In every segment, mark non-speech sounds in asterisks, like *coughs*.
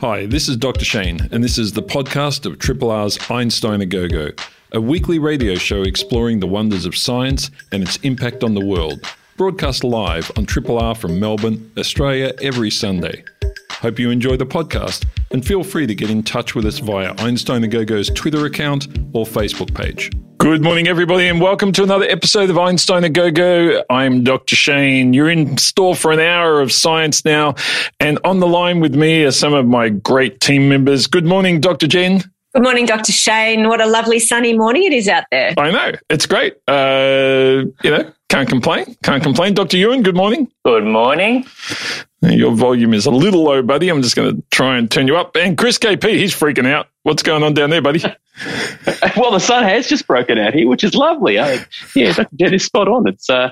Hi, this is Dr. Shane, and this is the podcast of Triple R's Einstein a Go Go, a weekly radio show exploring the wonders of science and its impact on the world. Broadcast live on Triple R from Melbourne, Australia, every Sunday. Hope you enjoy the podcast, and feel free to get in touch with us via Einstein a Go Go's Twitter account or Facebook page. Good morning, everybody, and welcome to another episode of Einstein a Go Go. I'm Dr. Shane. You're in store for an hour of science now, and on the line with me are some of my great team members. Good morning, Dr. Jen. Good morning, Dr. Shane. What a lovely sunny morning it is out there. I know. It's great. Uh, you know, can't complain. Can't complain. Dr. Euan, good morning. Good morning. Your volume is a little low, buddy. I'm just going to try and turn you up. And Chris KP, he's freaking out. What's going on down there, buddy? *laughs* well, the sun has just broken out here, which is lovely. I, yeah, Dr. Jen is spot on. It's uh,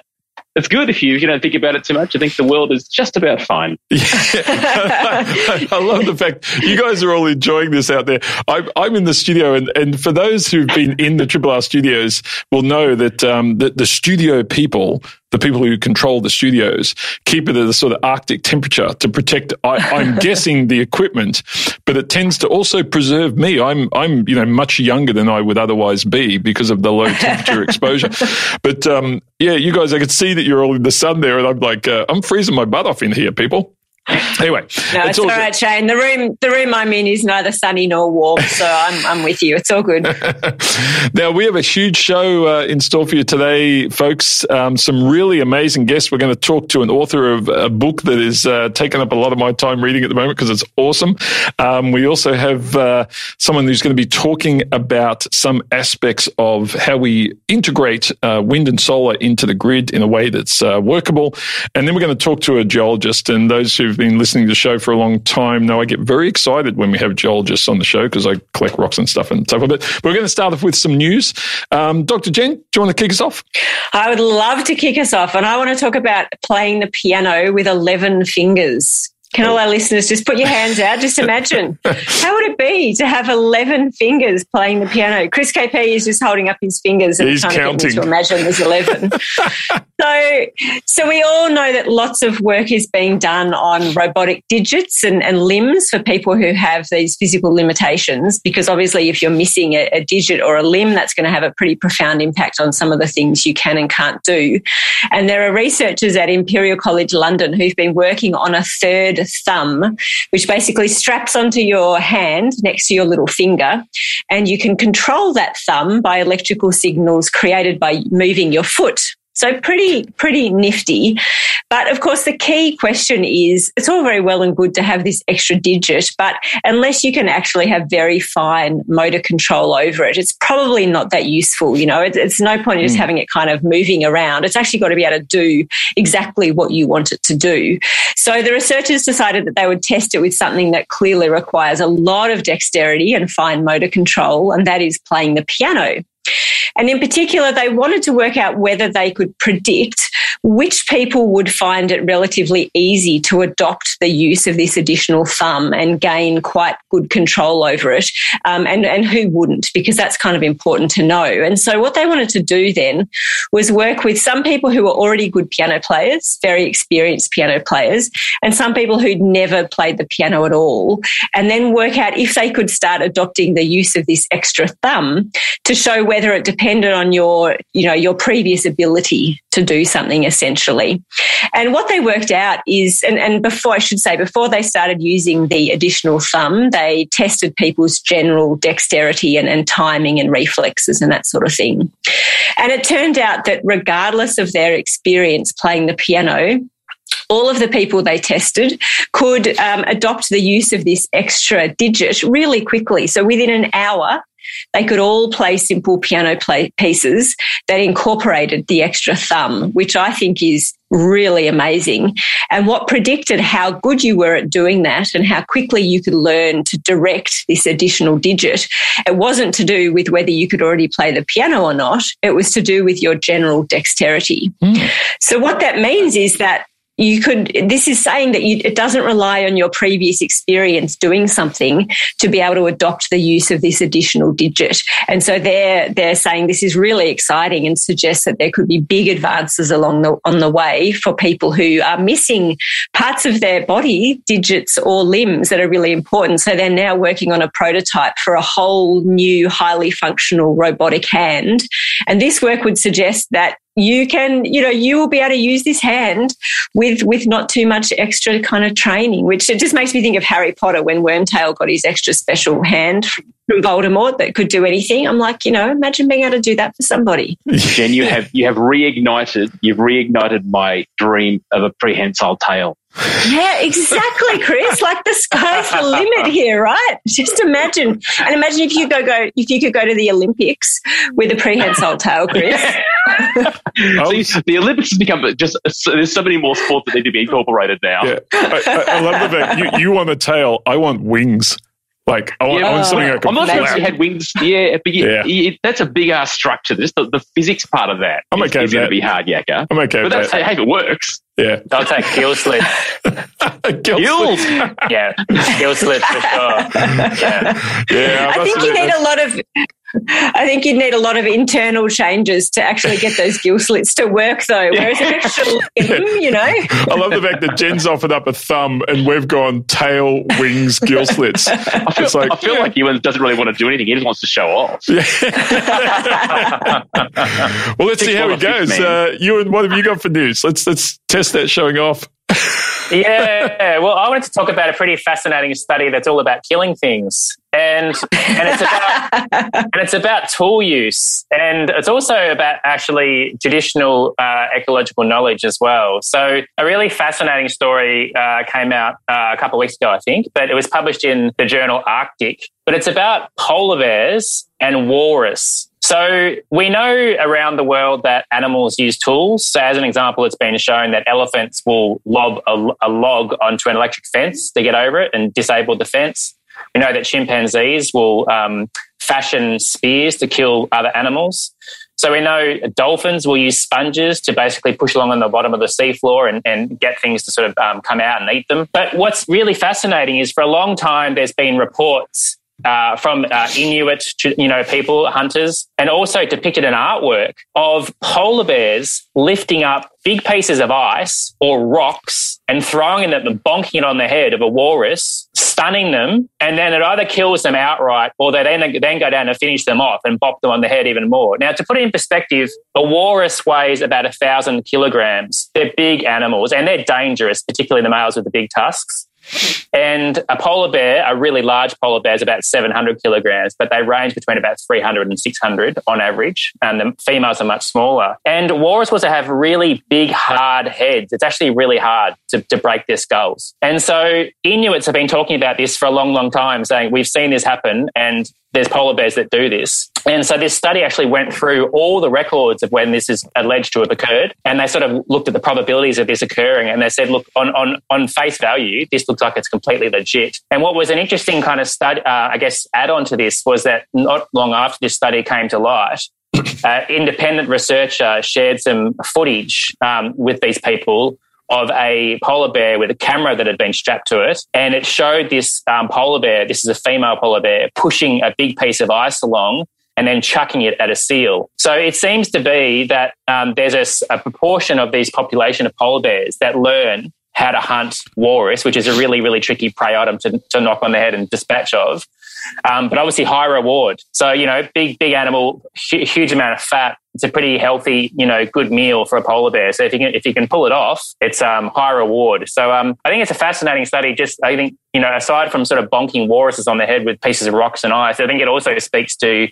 it's good if you you don't think about it too much. I think the world is just about fine. *laughs* Yeah. I love the fact you guys are all enjoying this out there. I'm, I'm in the studio, and, and for those who've been in the Triple R studios, will know that um, that the studio people the people who control the studios keep it at a sort of Arctic temperature to protect. I, am *laughs* guessing the equipment, but it tends to also preserve me. I'm I'm you know much younger than I would otherwise be because of the low temperature *laughs* exposure. But um, yeah, you guys, I could see that you're all in the sun there, and I'm like, uh, I'm freezing my butt off in here, people. Anyway, no, it's, all right, Shane. The room, the room I'm in is neither sunny nor warm, so I'm, I'm with you. It's all good. *laughs* now we have a huge show uh, in store for you today, folks. Um, some really amazing guests. We're going to talk to an author of a book that is uh, taking up a lot of my time reading at the moment because it's awesome. Um, we also have uh, someone who's going to be talking about some aspects of how we integrate uh, wind and solar into the grid in a way that's uh, workable, and then we're going to talk to a geologist and those who who've been listening to the show for a long time know I get very excited when we have geologists on the show because I collect rocks and stuff and stuff. But we're going to start off with some news. Um, Dr. Jen, do you want to kick us off? I would love to kick us off. And I want to talk about playing the piano with 11 fingers. Can all our listeners just put your hands out? Just imagine. How would it be to have 11 fingers playing the piano? Chris KP is just holding up his fingers and He's trying counting. to, to imagine there's 11. *laughs* so, so we all know that lots of work is being done on robotic digits and, and limbs for people who have these physical limitations, because obviously if you're missing a, a digit or a limb, that's going to have a pretty profound impact on some of the things you can and can't do. And there are researchers at Imperial College London who've been working on a third thumb, which basically straps onto your hand next to your little finger. And you can control that thumb by electrical signals created by moving your foot. So pretty, pretty nifty. But of course, the key question is it's all very well and good to have this extra digit, but unless you can actually have very fine motor control over it, it's probably not that useful. You know, it's, it's no point in just mm. having it kind of moving around. It's actually got to be able to do exactly what you want it to do. So the researchers decided that they would test it with something that clearly requires a lot of dexterity and fine motor control, and that is playing the piano. And in particular, they wanted to work out whether they could predict which people would find it relatively easy to adopt the use of this additional thumb and gain quite good control over it, um, and, and who wouldn't, because that's kind of important to know. And so, what they wanted to do then was work with some people who were already good piano players, very experienced piano players, and some people who'd never played the piano at all, and then work out if they could start adopting the use of this extra thumb to show whether it depended on your, you know, your previous ability to do something essentially. And what they worked out is, and, and before I should say, before they started using the additional thumb, they tested people's general dexterity and, and timing and reflexes and that sort of thing. And it turned out that regardless of their experience playing the piano, all of the people they tested could um, adopt the use of this extra digit really quickly. So within an hour, they could all play simple piano play pieces that incorporated the extra thumb, which I think is really amazing. And what predicted how good you were at doing that and how quickly you could learn to direct this additional digit. It wasn't to do with whether you could already play the piano or not. It was to do with your general dexterity. Mm. So what that means is that you could this is saying that you, it doesn't rely on your previous experience doing something to be able to adopt the use of this additional digit. And so they're they're saying this is really exciting and suggests that there could be big advances along the on the way for people who are missing parts of their body digits or limbs that are really important. So they're now working on a prototype for a whole new highly functional robotic hand. And this work would suggest that you can you know you will be able to use this hand with with not too much extra kind of training which it just makes me think of harry potter when wormtail got his extra special hand from voldemort that could do anything i'm like you know imagine being able to do that for somebody *laughs* jen you have you have reignited you've reignited my dream of a prehensile tail yeah, exactly, Chris. Like the sky's the limit here, right? Just imagine, and imagine if you go go if you could go to the Olympics with a prehensile tail, Chris. *laughs* Oh. See, the Olympics has become just there's so many more sports that need to be incorporated now. Yeah, I, I, I love the fact you, you want a tail, I want wings. Like I want, Yeah, I want something I I'm not sure if you had wings. Yeah, but you, Yeah. you- that's a big ass structure. Just the, the physics part of that I'm is- okay is with going that. to be hard, yakka. I'm okay But with that's that. hey, if it works. Yeah. I'll take gill slits. *laughs* Gill Gills. slits. Yeah, gill slits for sure. *laughs* Yeah. Yeah, I must think you admit, need a lot of. *laughs* I think you'd need a lot of internal changes to actually get those gill slits to work, though. Whereas an extra limb, you know, *laughs* I love the fact that Jen's offered up a thumb and we've gone tail, wings, gill slits. I feel, It's like- I feel like Euan doesn't really want to do anything. He just wants to show off. *laughs* Well, let's see how it goes. fish, man. Uh, Euan, what have you got for news? Let's let's test that showing off. Yeah. Well, I wanted to talk about a pretty fascinating study that's all about killing things, and and it's about *laughs* and it's about tool use, and it's also about actually traditional uh, ecological knowledge as well. So, a really fascinating story uh, came out uh, a couple of weeks ago, I think, but it was published in the journal Arctic. But it's about polar bears and walrus. So we know around the world that animals use tools. So as an example, it's been shown that elephants will lob a, a log onto an electric fence to get over it and disable the fence. We know that chimpanzees will um, fashion spears to kill other animals. So we know dolphins will use sponges to basically push along on the bottom of the seafloor and, and get things to sort of um, come out and eat them. But what's really fascinating is for a long time there's been reports uh, from uh, Inuit, you know, people, hunters, and also depicted an artwork of polar bears lifting up big pieces of ice or rocks and throwing them bonking it on the head of a walrus, stunning them, and then it either kills them outright or they then, then go down and finish them off and bop them on the head even more. Now, to put it in perspective, a walrus weighs about a thousand kilograms. They're big animals and they're dangerous, particularly the males with the big tusks. And a polar bear, a really large polar bear, is about 700 kilograms, but they range between about 300 and 600 on average. And the females are much smaller. And walrus also have really big, hard heads. It's actually really hard to, to break their skulls. And so Inuits have been talking about this for a long, long time, saying we've seen this happen and there's polar bears that do this. And so this study actually went through all the records of when this is alleged to have occurred. And they sort of looked at the probabilities of this occurring and they said, look, on, on, on face value, this looks like it's completely legit. And what was an interesting kind of study, uh, I guess, add on to this was that not long after this study came to light, *coughs* uh, independent researcher shared some footage um, with these people of a polar bear with a camera that had been strapped to it. And it showed this um, polar bear, this is a female polar bear, pushing a big piece of ice along and then chucking it at a seal. So it seems to be that um, there's a, a proportion of these population of polar bears that learn how to hunt walrus, which is a really, really tricky prey item to, to knock on the head and dispatch of. Um, but obviously high reward. So, you know, big, big animal, hu- huge amount of fat. It's a pretty healthy, you know, good meal for a polar bear. So if you can, if you can pull it off, it's um, high reward. So um, I think it's a fascinating study. Just, I think, you know, aside from sort of bonking walruses on the head with pieces of rocks and ice, I think it also speaks to,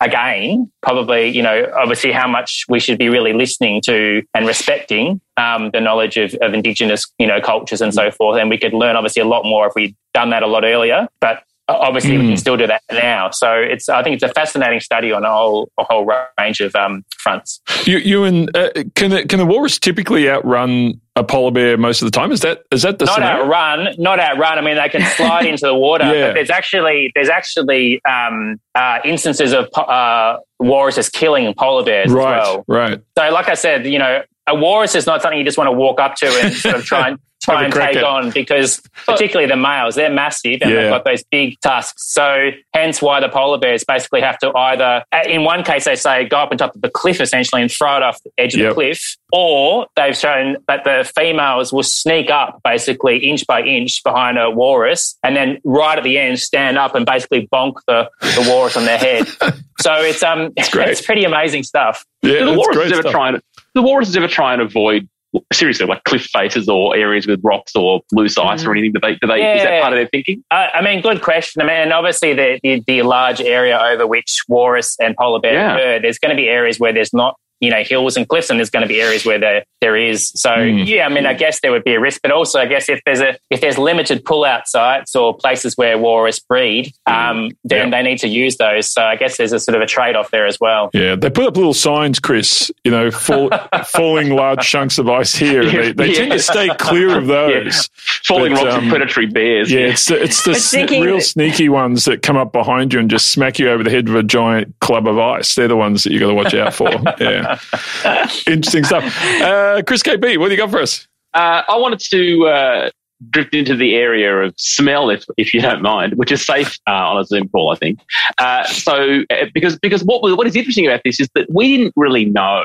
again, probably, you know, obviously how much we should be really listening to and respecting um, the knowledge of, of indigenous, you know, cultures and so forth. And we could learn obviously a lot more if we'd done that a lot earlier. But obviously we Mm. can still do that now. So it's I think it's a fascinating study on a whole a whole range of um, fronts. You, you and uh, can a, can a walrus typically outrun a polar bear most of the time? Is that is that the not scenario? outrun, not outrun. I mean, they can slide *laughs* into the water, Yeah. but there's actually there's actually um, uh, instances of uh, walruses killing polar bears Right, as well. right. So, like I said, you know, a walrus is not something you just want to walk up to and sort of try and *laughs* try and take on because particularly the males, they're massive and yeah. they've got those big tusks. So hence why the polar bears basically have to either, in one case, they say go up on top of the cliff essentially and throw it off the edge of yep. the cliff, or they've shown that the females will sneak up basically inch by inch behind a walrus and then right at the end stand up and basically bonk the, the walrus on their head. *laughs* so it's um it's, *laughs* it's pretty amazing stuff. Yeah, the walrus ever trying the walrus ever try and avoid seriously like cliff faces or areas with rocks or loose ice mm. or anything? Do they, do they, yeah. Is that part of their thinking? Uh, I mean, good question. I mean, obviously the, the, the large area over which walrus and polar bear yeah. occur, there's going to be areas where there's not you know hills and cliffs and there's going to be areas where there there is. So mm. yeah i mean i guess there would be a risk but also i guess if there's a if there's limited pull out sites or places where walrus breed hmm. um, then they need to use those. So i guess there's a sort of a trade-off there as well. Yeah they put up little signs chris you know fall, *laughs* falling large chunks of ice here they, they yeah. tend to stay clear of those. Falling but, rocks um, and predatory bears yeah, it's the, it's the real sneaky ones that come up behind you and just smack you over the head with a giant club of ice. They're the ones that you got to watch out for. *laughs* Yeah *laughs* Interesting stuff. Uh, Chris KP, what do you got for us? Uh, I wanted to uh, drift into the area of smell, if, if you don't mind, which is safe uh, on a Zoom call, I think. Uh, so, uh, because because what what is interesting about this is that we didn't really know.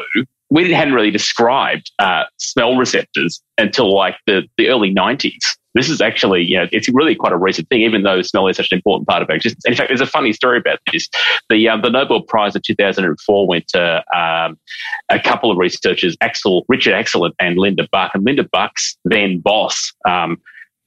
We hadn't really described smell receptors until like the, the early 90s. This is actually, you know, it's really quite a recent thing, even though smell is such an important part of our existence. In fact, there's a funny story about this. The um, the Nobel Prize of 2004 went to um, a couple of researchers, Axel, Richard Axel and Linda Buck. And Linda Buck's then boss um,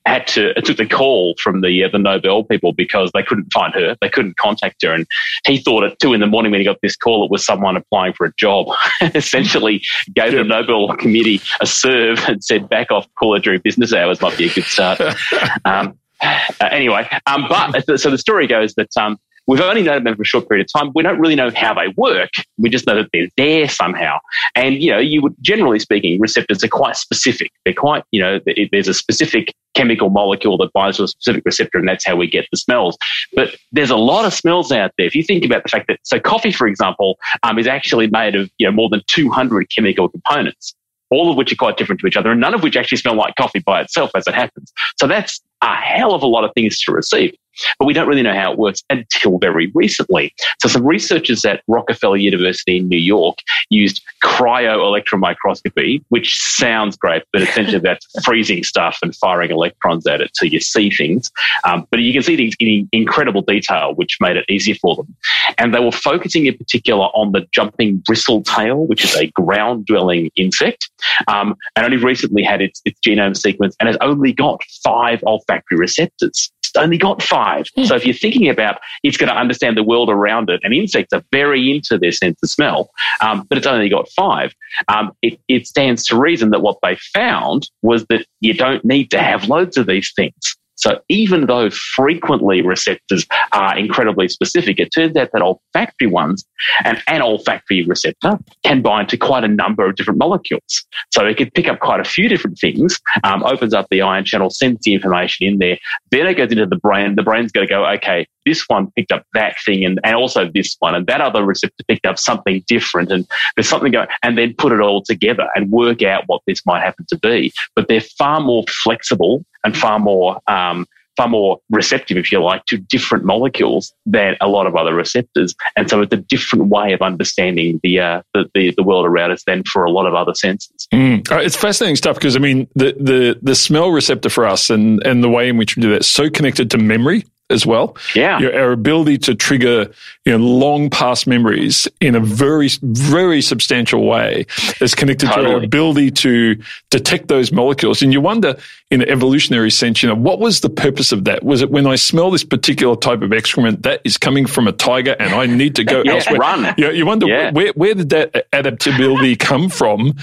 had to took the call from the uh, the Nobel people because they couldn't find her, they couldn't contact her, and he thought at two in the morning when he got this call, it was someone applying for a job. *laughs* Essentially, gave yeah. the Nobel committee a serve and said, "Back off, call her during business hours might be a good start." *laughs* um, uh, anyway, um, but so the story goes that um, We've only known them for a short period of time. We don't really know how they work. We just know that they're there somehow. And, you know, you would, generally speaking, receptors are quite specific. They're quite, you know, there's a specific chemical molecule that binds to a specific receptor, and that's how we get the smells. But there's a lot of smells out there. If you think about the fact that, so coffee, for example, um, is actually made of, you know, more than 200 chemical components all of which are quite different to each other, and none of which actually smell like coffee by itself as it happens. So that's a hell of a lot of things to receive. But we don't really know how it works until very recently. So some researchers at Rockefeller University in New York used cryo electron microscopy, which sounds great, but essentially *laughs* that's freezing stuff and firing electrons at it so you see things. Um, but you can see things in incredible detail, which made it easier for them. And they were focusing in particular on the jumping bristletail, which is a ground dwelling insect, um, and only recently had its, its genome sequenced and has only got five olfactory receptors only got five. So if you're thinking about it's going to understand the world around it, and insects are very into their sense of smell, um, but it's only got five. Um, it, it stands to reason that what they found was that you don't need to have loads of these things. So even though frequently receptors are incredibly specific, it turns out that olfactory ones and an olfactory receptor can bind to quite a number of different molecules. So it can pick up quite a few different things, um, opens up the ion channel, sends the information in there. Then it goes into the brain. The brain's going to go, okay, this one picked up that thing and, and also this one and that other receptor picked up something different and there's something going and then put it all together and work out what this might happen to be. But they're far more flexible and far more um, far more receptive, if you like, to different molecules than a lot of other receptors. And so it's a different way of understanding the uh, the, the, the, world around us than for a lot of other senses. Mm. It's fascinating stuff because I mean the, the the smell receptor for us and and the way in which we do that is so connected to memory as well. Yeah. Your, our ability to trigger you know, long past memories in a very, very substantial way is connected totally. to our ability to detect those molecules. And you wonder, in an evolutionary sense, you know, what was the purpose of that? Was it when I smell this particular type of excrement that is coming from a tiger and I need to go *laughs* yeah, elsewhere? Run. You, know, you wonder yeah. where, where did that adaptability come from?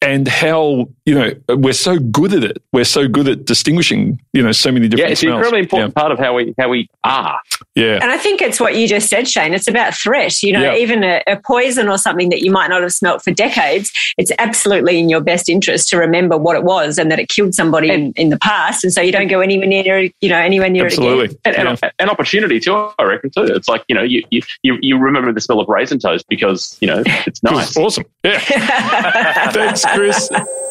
and how you know, we're so good at it. We're so good at distinguishing, you know, so many different Yeah, it's smells. an incredibly important Yeah. part of how we how we are. Yeah. And I think it's what you just said, Shane. It's about threat. You know, Yeah. even a, a poison or something that you might not have smelt for decades, it's absolutely in your best interest to remember what it was and that it killed somebody in, in the past. And so you don't go anywhere near, it, you know, anywhere near it Absolutely. again. And, and, Yeah. an opportunity too, I reckon too. It's like you know, you, you you you remember the smell of raisin toast because you know it's *laughs* nice. Awesome. Yeah. *laughs* Thanks, Chris. *laughs*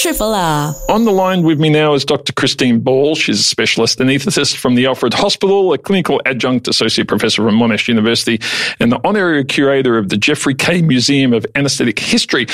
Triple R. On the line with me now is Dr. Christine Ball. She's a specialist anaesthetist from the Alfred Hospital, a clinical adjunct associate professor from Monash University, and the honorary curator of the Geoffrey Kaye Museum of Anesthetic History.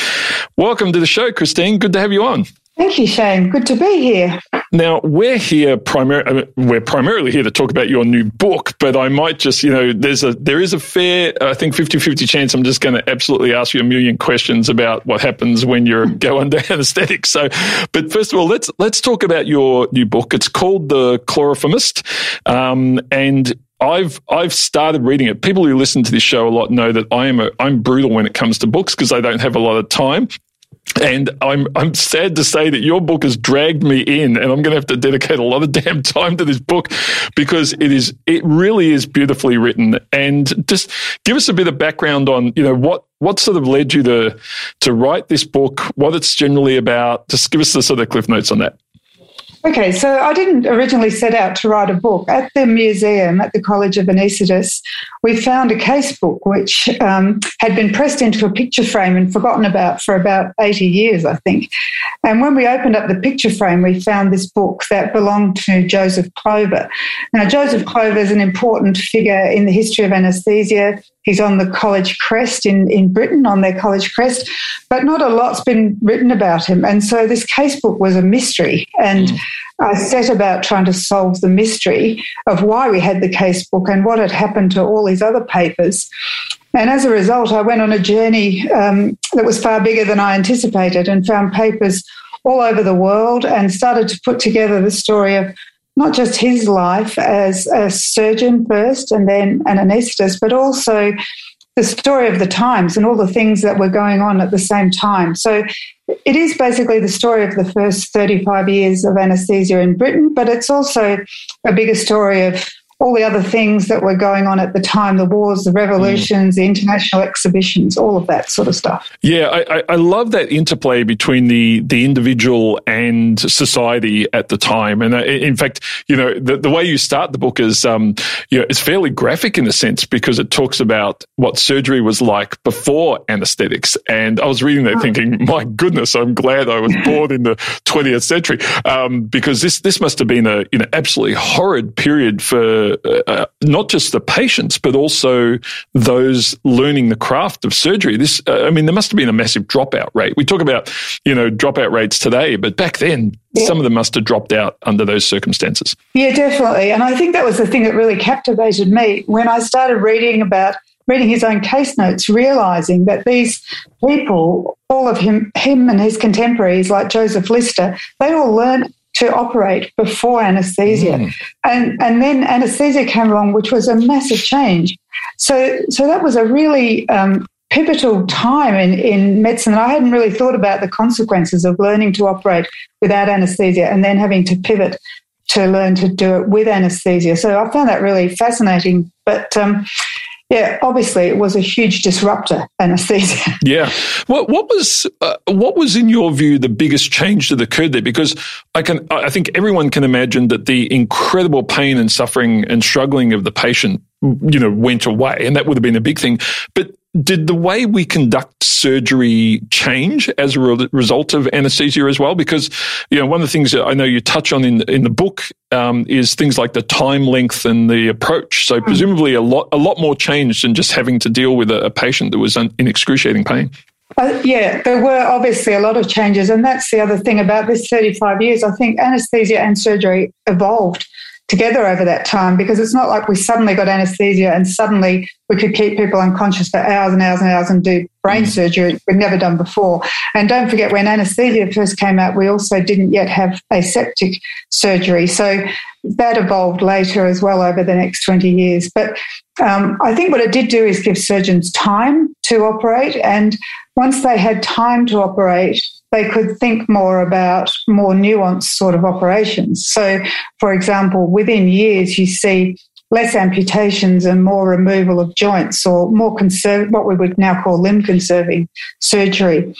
Welcome to the show, Christine. Good to have you on. Thank you, Shane. Good to be here. Now we're here primarily. We're primarily here to talk about your new book, but I might just, you know, there's a there is a fair, I think 50-50 chance I'm just going to absolutely ask you a million questions about what happens when you *laughs* go under anaesthetic. So, but first of all, let's let's talk about your new book. It's called The Chloroformist, um, and I've I've started reading it. People who listen to this show a lot know that I am a, I'm brutal when it comes to books because I don't have a lot of time. And I'm I'm sad to say that your book has dragged me in, and I'm going to have to dedicate a lot of *laughs* damn time to this book because it is it really is beautifully written. And just give us a bit of background on you know what what sort of led you to to write this book, what it's generally about. Just give us the sort of cliff notes on that. Okay, so I didn't originally set out to write a book. At the museum, at the College of Anaesthetists, we found a case book which um, had been pressed into a picture frame and forgotten about for about 80 years, I think. And when we opened up the picture frame, we found this book that belonged to Joseph Clover. Now, Joseph Clover is an important figure in the history of anaesthesia. He's on the college crest in, in Britain, on their college crest, but not a lot's been written about him. And so this case book was a mystery. And I set about trying to solve the mystery of why we had the case book and what had happened to all these other papers. And as a result, I went on a journey um, that was far bigger than I anticipated and found papers all over the world and started to put together the story of not just his life as a surgeon first and then an anaesthetist, but also the story of the times and all the things that were going on at the same time. So it is basically the story of the first 35 years of anaesthesia in Britain, but it's also a bigger story of all the other things that were going on at the time the wars, the revolutions, the international exhibitions, all of that sort of stuff. Yeah, I, I- I love that interplay between the the individual and society at the time. And uh, in fact, you know, the, the way you start the book is, um, you know, it's fairly graphic in a sense because it talks about what surgery was like before anesthetics. And I was reading that thinking, my goodness, I'm glad I was *laughs* born in the 20th century um, because this this must have been a you know absolutely horrid period for uh, uh, not just the patients but also those learning the craft of surgery. This, uh, I mean, there must have been a massive dropout rate. We talk about you know dropout rates today, but back then some of them must have dropped out under those circumstances. Yeah, definitely. And I think that was the thing that really captivated me when I started reading about reading his own case notes, realizing that these people, all of him, him and his contemporaries, like Joseph Lister, they all learned to operate before anesthesia, and and then anesthesia came along, which was a massive change. So so that was a really um, pivotal time in, in medicine. I hadn't really thought about the consequences of learning to operate without anesthesia and then having to pivot to learn to do it with anesthesia. So I found that really fascinating. But um, yeah, obviously it was a huge disruptor, anesthesia. *laughs* Yeah. What what was uh, what was in your view the biggest change that occurred there? Because I can I think everyone can imagine that the incredible pain and suffering and struggling of the patient, you know, went away, and that would have been a big thing. But did the way we conduct surgery change as a re- result of anesthesia as well? Because you know one of the things that I know you touch on in in the book um, is things like the time length and the approach. So presumably a lot a lot more changed than just having to deal with a, a patient that was un- in excruciating pain. Uh, yeah, there were obviously a lot of changes. And that's the other thing about this 35 years. I think anesthesia and surgery evolved together over that time because it's not like we suddenly got anesthesia and suddenly we could keep people unconscious for hours and hours and hours and do brain mm. surgery we'd never done before. And don't forget, when anesthesia first came out, we also didn't yet have aseptic surgery. So that evolved later as well over the next 20 years. But um, I think what it did do is give surgeons time to operate. And once they had time to operate, they could think more about more nuanced sort of operations. So, for example, within years, you see less amputations and more removal of joints or more conserv- what we would now call limb conserving surgery.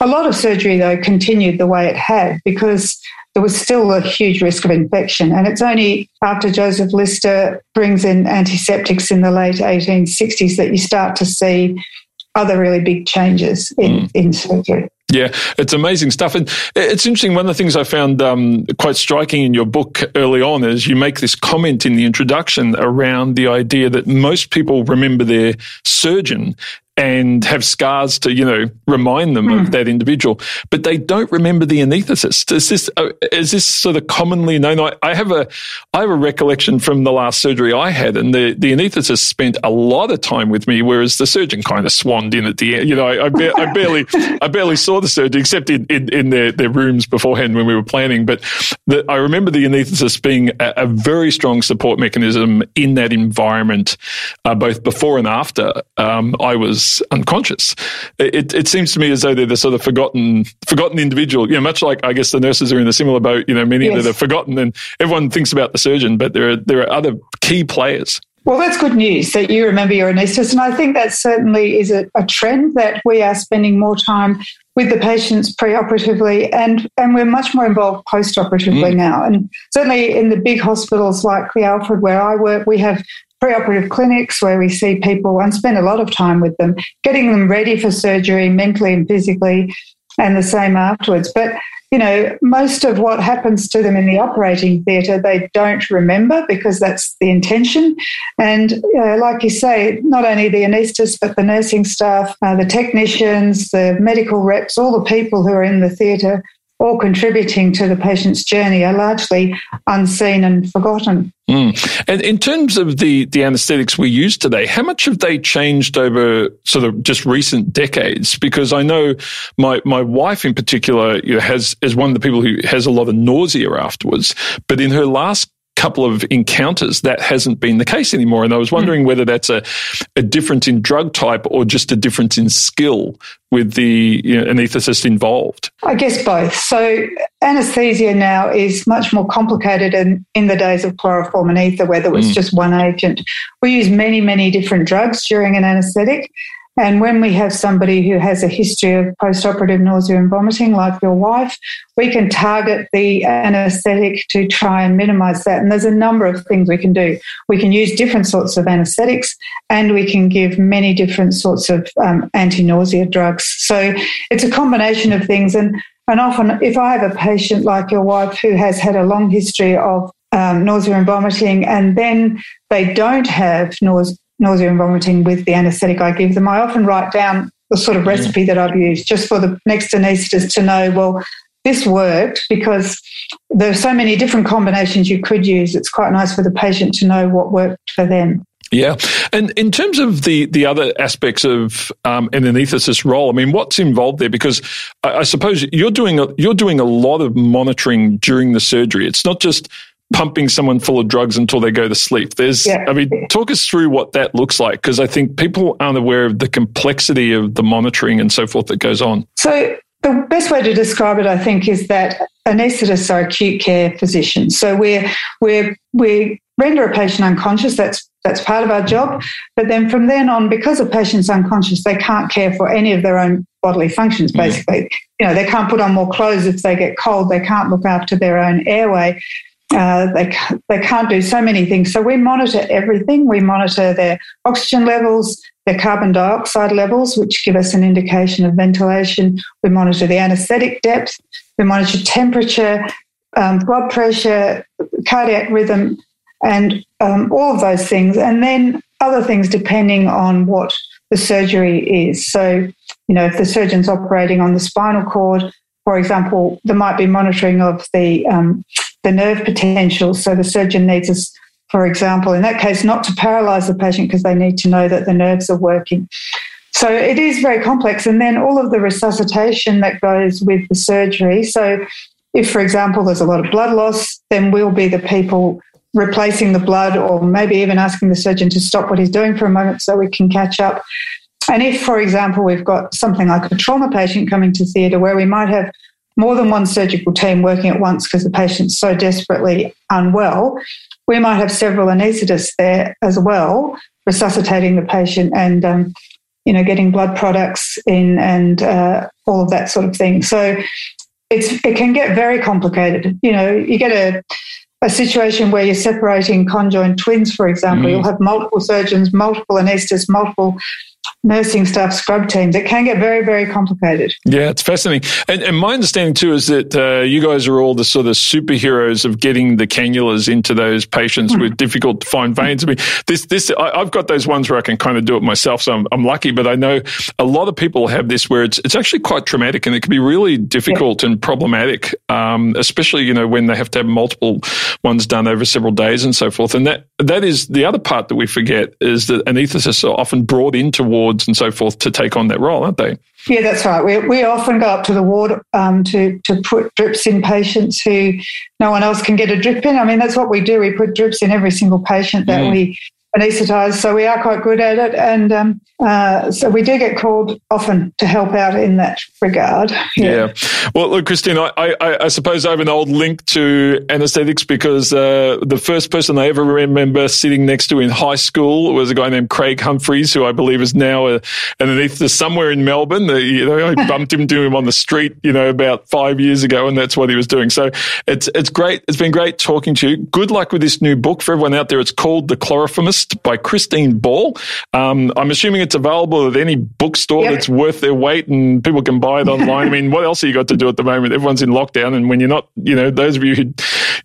A lot of surgery, though, continued the way it had because there was still a huge risk of infection. And it's only after Joseph Lister brings in antiseptics in the late 1860s that you start to see other really big changes in, mm. in surgery. Yeah, it's amazing stuff. And it's interesting. One of the things I found um, quite striking in your book early on is you make this comment in the introduction around the idea that most people remember their surgeon and have scars to, you know, remind them mm. of hmm. that individual, but they don't remember the anaesthetist. Is this, uh, is this sort of commonly known? I, I, have a, I have a recollection from the last surgery I had and the, the anaesthetist spent a lot of time with me, whereas the surgeon kind of swanned in at the end. You know, I, I, ba- I barely, I barely saw the surgeon except in, in, in, their, their rooms beforehand when we were planning. But the, I remember the anaesthetist being a, a, very strong support mechanism in that environment, uh, both before and after um, I was unconscious. It, it seems to me as though they're the sort of forgotten forgotten individual. You know, much like I guess the nurses are in a similar boat. You know, many yes. that are forgotten, and everyone thinks about the surgeon, but there are there are other key players. Well, that's good news that you remember your anaesthetist. And I think that certainly is a, a, trend that we are spending more time with the patients preoperatively and, and we're much more involved postoperatively mm. now. And certainly in the big hospitals like the Alfred where I work, we have preoperative clinics where we see people and spend a lot of time with them, getting them ready for surgery mentally and physically, and the same afterwards. But you know, most of what happens to them in the operating theatre, they don't remember because that's the intention. And like you say, not only the anaesthetists, but the nursing staff, uh, the technicians, the medical reps, all the people who are in the theatre all contributing to the patient's journey are largely unseen and forgotten. Mm. And in terms of the, the anesthetics we use today, how much have they changed over sort of just recent decades? Because I know my, my wife in particular you know, has is one of the people who has a lot of nausea afterwards. But in her last couple of encounters, that hasn't been the case anymore. And I was hmm. wondering whether that's a, a difference in drug type or just a difference in skill with the you know, anaesthetist involved. I guess both. So anesthesia now is much more complicated than in the days of chloroform and ether, where there was mm. just one agent. We use many, many different drugs during an anesthetic. And when we have somebody who has a history of postoperative nausea and vomiting, like your wife, we can target the anesthetic to try and minimize that. And there's a number of things we can do. We can use different sorts of anesthetics and we can give many different sorts of um, anti nausea drugs. So it's a combination of things. And, and often, if I have a patient like your wife who has had a long history of um, nausea and vomiting, and then they don't have nausea nausea and vomiting with the anaesthetic I give them, I often write down the sort of recipe that I've used just for the next anaesthetist to know, well, this worked because there are so many different combinations you could use. It's quite nice for the patient to know what worked for them. Yeah, and in terms of the the other aspects of um, an anaesthetist role, I mean, what's involved there? Because I, I suppose you're doing a, you're doing a lot of monitoring during the surgery. It's not just pumping someone full of drugs until they go to sleep. There's, yeah. I mean, talk us through what that looks like because I think people aren't aware of the complexity of the monitoring and so forth that goes on. So, the best way to describe it, I think, is that anaesthetists are acute care physicians. So we're we're we render a patient unconscious. That's that's part of our job. But then from then on, because a patient's unconscious, they can't care for any of their own bodily functions. Basically, mm. you know, they can't put on more clothes if they get cold. They can't look after their own airway. Uh, they, they can't do so many things. So we monitor everything. We monitor their oxygen levels, their carbon dioxide levels, which give us an indication of ventilation. We monitor the anesthetic depth. We monitor temperature, um, blood pressure, cardiac rhythm, and um, all of those things. And then other things depending on what the surgery is. So, you know, if the surgeon's operating on the spinal cord, for example, there might be monitoring of the um, the nerve potential. So the surgeon needs a for example. In that case, not to paralyze the patient because they need to know that the nerves are working. So it is very complex. And then all of the resuscitation that goes with the surgery. So if, for example, there's a lot of blood loss, then we'll be the people replacing the blood or maybe even asking the surgeon to stop what he's doing for a moment so we can catch up. And if, for example, we've got something like a trauma patient coming to theatre where we might have more than one surgical team working at once because the patient's so desperately unwell, we might have several anaesthetists there as well, resuscitating the patient and um, you know getting blood products in and uh, all of that sort of thing. So it's it can get very complicated. You know, you get a a situation where you're separating conjoined twins, for example, mm. you'll have multiple surgeons, multiple anaesthetists, multiple nursing staff scrub teams. It can get very, very complicated. Yeah, it's fascinating. And, and my understanding too is that uh, you guys are all the sort of superheroes of getting the cannulas into those patients mm. with difficult to find veins. I mean, this, this, I, have got those ones where I can kind of do it myself, so I'm, I'm, lucky. But I know a lot of people have this where it's it's actually quite traumatic and it can be really difficult yeah. and problematic, um, especially you know when they have to have multiple ones done over several days and so forth. And that that is the other part that we forget is that anaesthetists are often brought into wards and so forth to take on that role, aren't they? Yeah, that's right. We, we often go up to the ward um, to, to put drips in patients who no one else can get a drip in. I mean, that's what we do. We put drips in every single patient that mm. we anaesthetized, so we are quite good at it. And um, uh, so we do get called often to help out in that regard. Yeah. yeah. Well, look, Christine, I, I, I, suppose I have an old link to anesthetics because uh, the first person I ever remember sitting next to in high school was a guy named Craig Humphreys, who I believe is now a, an anaesthetist somewhere in Melbourne. Uh, you know, I bumped him into him on the street, you know, about five years ago, and that's what he was doing. So it's it's great. It's been great talking to you. Good luck with this new book for everyone out there. It's called The By Christine Ball. Um, I'm assuming it's available at any bookstore yep. that's worth their weight and people can buy it online. I mean, what else have you got to do at the moment? Everyone's in lockdown. And when you're not, you know, those of you who,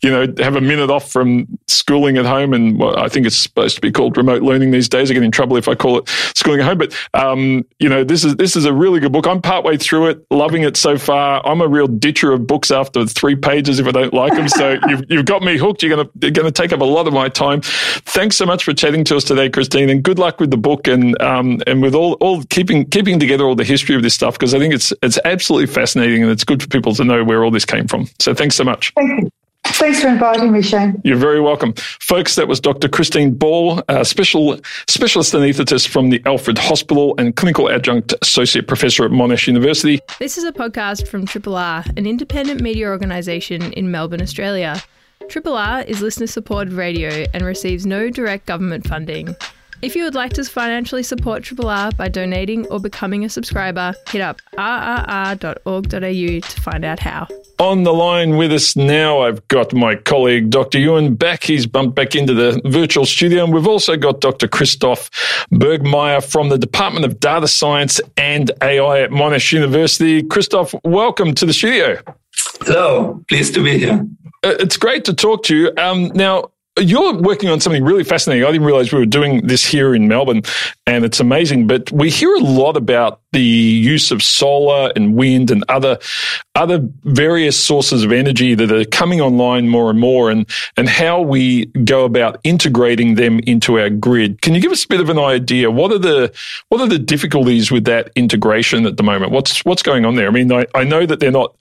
you know, have a minute off from schooling at home and well, I think it's supposed to be called remote learning these days. I get in trouble if I call it schooling at home. But, um, you know, this is, this is a really good book. I'm partway through it, loving it so far. I'm a real ditcher of books after three pages if I don't like them. So *laughs* you've, you've got me hooked. You're going to, you're going to take up a lot of my time. Thanks so much for chatting to us today, Christine, and good luck with the book and, um, and with all, all keeping keeping together all the history of this stuff because I think it's it's absolutely fascinating and it's good for people to know where all this came from. So thanks so much. Thank you. Thanks for inviting me, Shane. You're very welcome. Folks, that was Dr. Christine Ball, a special, specialist anaesthetist from the Alfred Hospital and clinical adjunct associate professor at Monash University. This is a podcast from Triple R, an independent media organisation in Melbourne, Australia. Triple R is listener supported radio and receives no direct government funding. If you would like to financially support Triple R by donating or becoming a subscriber, hit up rrr.org.au to find out how. On the line with us now, I've got my colleague Dr. Euan back. He's bumped back into the virtual studio. And we've also got Dr. Christoph Bergmeir from the Department of Data Science and AI at Monash University. Christoph, welcome to the studio. Hello, pleased to be here. Uh, it's great to talk to you. Um, now, you're working on something really fascinating. I didn't realize we were doing this here in Melbourne, and it's amazing. But we hear a lot about the use of solar and wind and other other various sources of energy that are coming online more and more, and and how we go about integrating them into our grid. Can you give us a bit of an idea? What are the what are the difficulties with that integration at the moment? What's what's going on there? I mean, I, I know that they're not,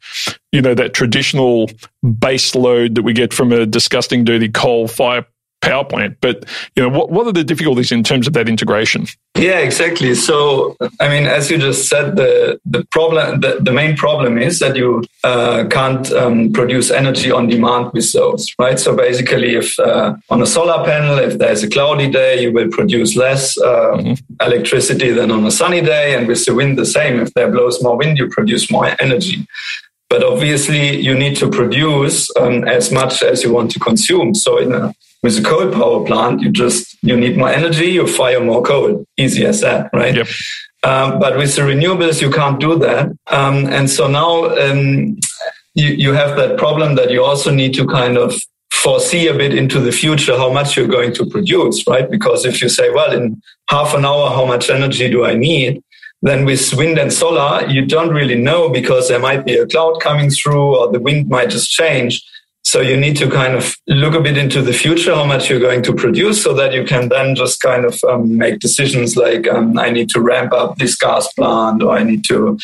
you know, that traditional base load that we get from a disgusting, dirty coal fire power plant. But you know, what what are the difficulties in terms of that integration? Yeah, exactly. So, I mean, as you just said, the the problem, the, the main problem is that you uh, can't um, produce energy on demand with those, right? So basically, if uh, on a solar panel, if there's a cloudy day, you will produce less uh, mm-hmm. electricity than on a sunny day, and with the wind, the same. If there blows more wind, you produce more energy. But obviously, you need to produce um, as much as you want to consume. So, in a with a coal power plant, you just you need more energy, you fire more coal. Easy as that, right? Yep. Um, but with the renewables, you can't do that. Um, and so now um, you, you have that problem that you also need to kind of foresee a bit into the future how much you're going to produce, right? Because if you say, well, in half an hour, how much energy do I need? Then with wind and solar, you don't really know because there might be a cloud coming through or the wind might just change. So you need to kind of look a bit into the future, how much you're going to produce, so that you can then just kind of um, make decisions like um, I need to ramp up this gas plant, or I need to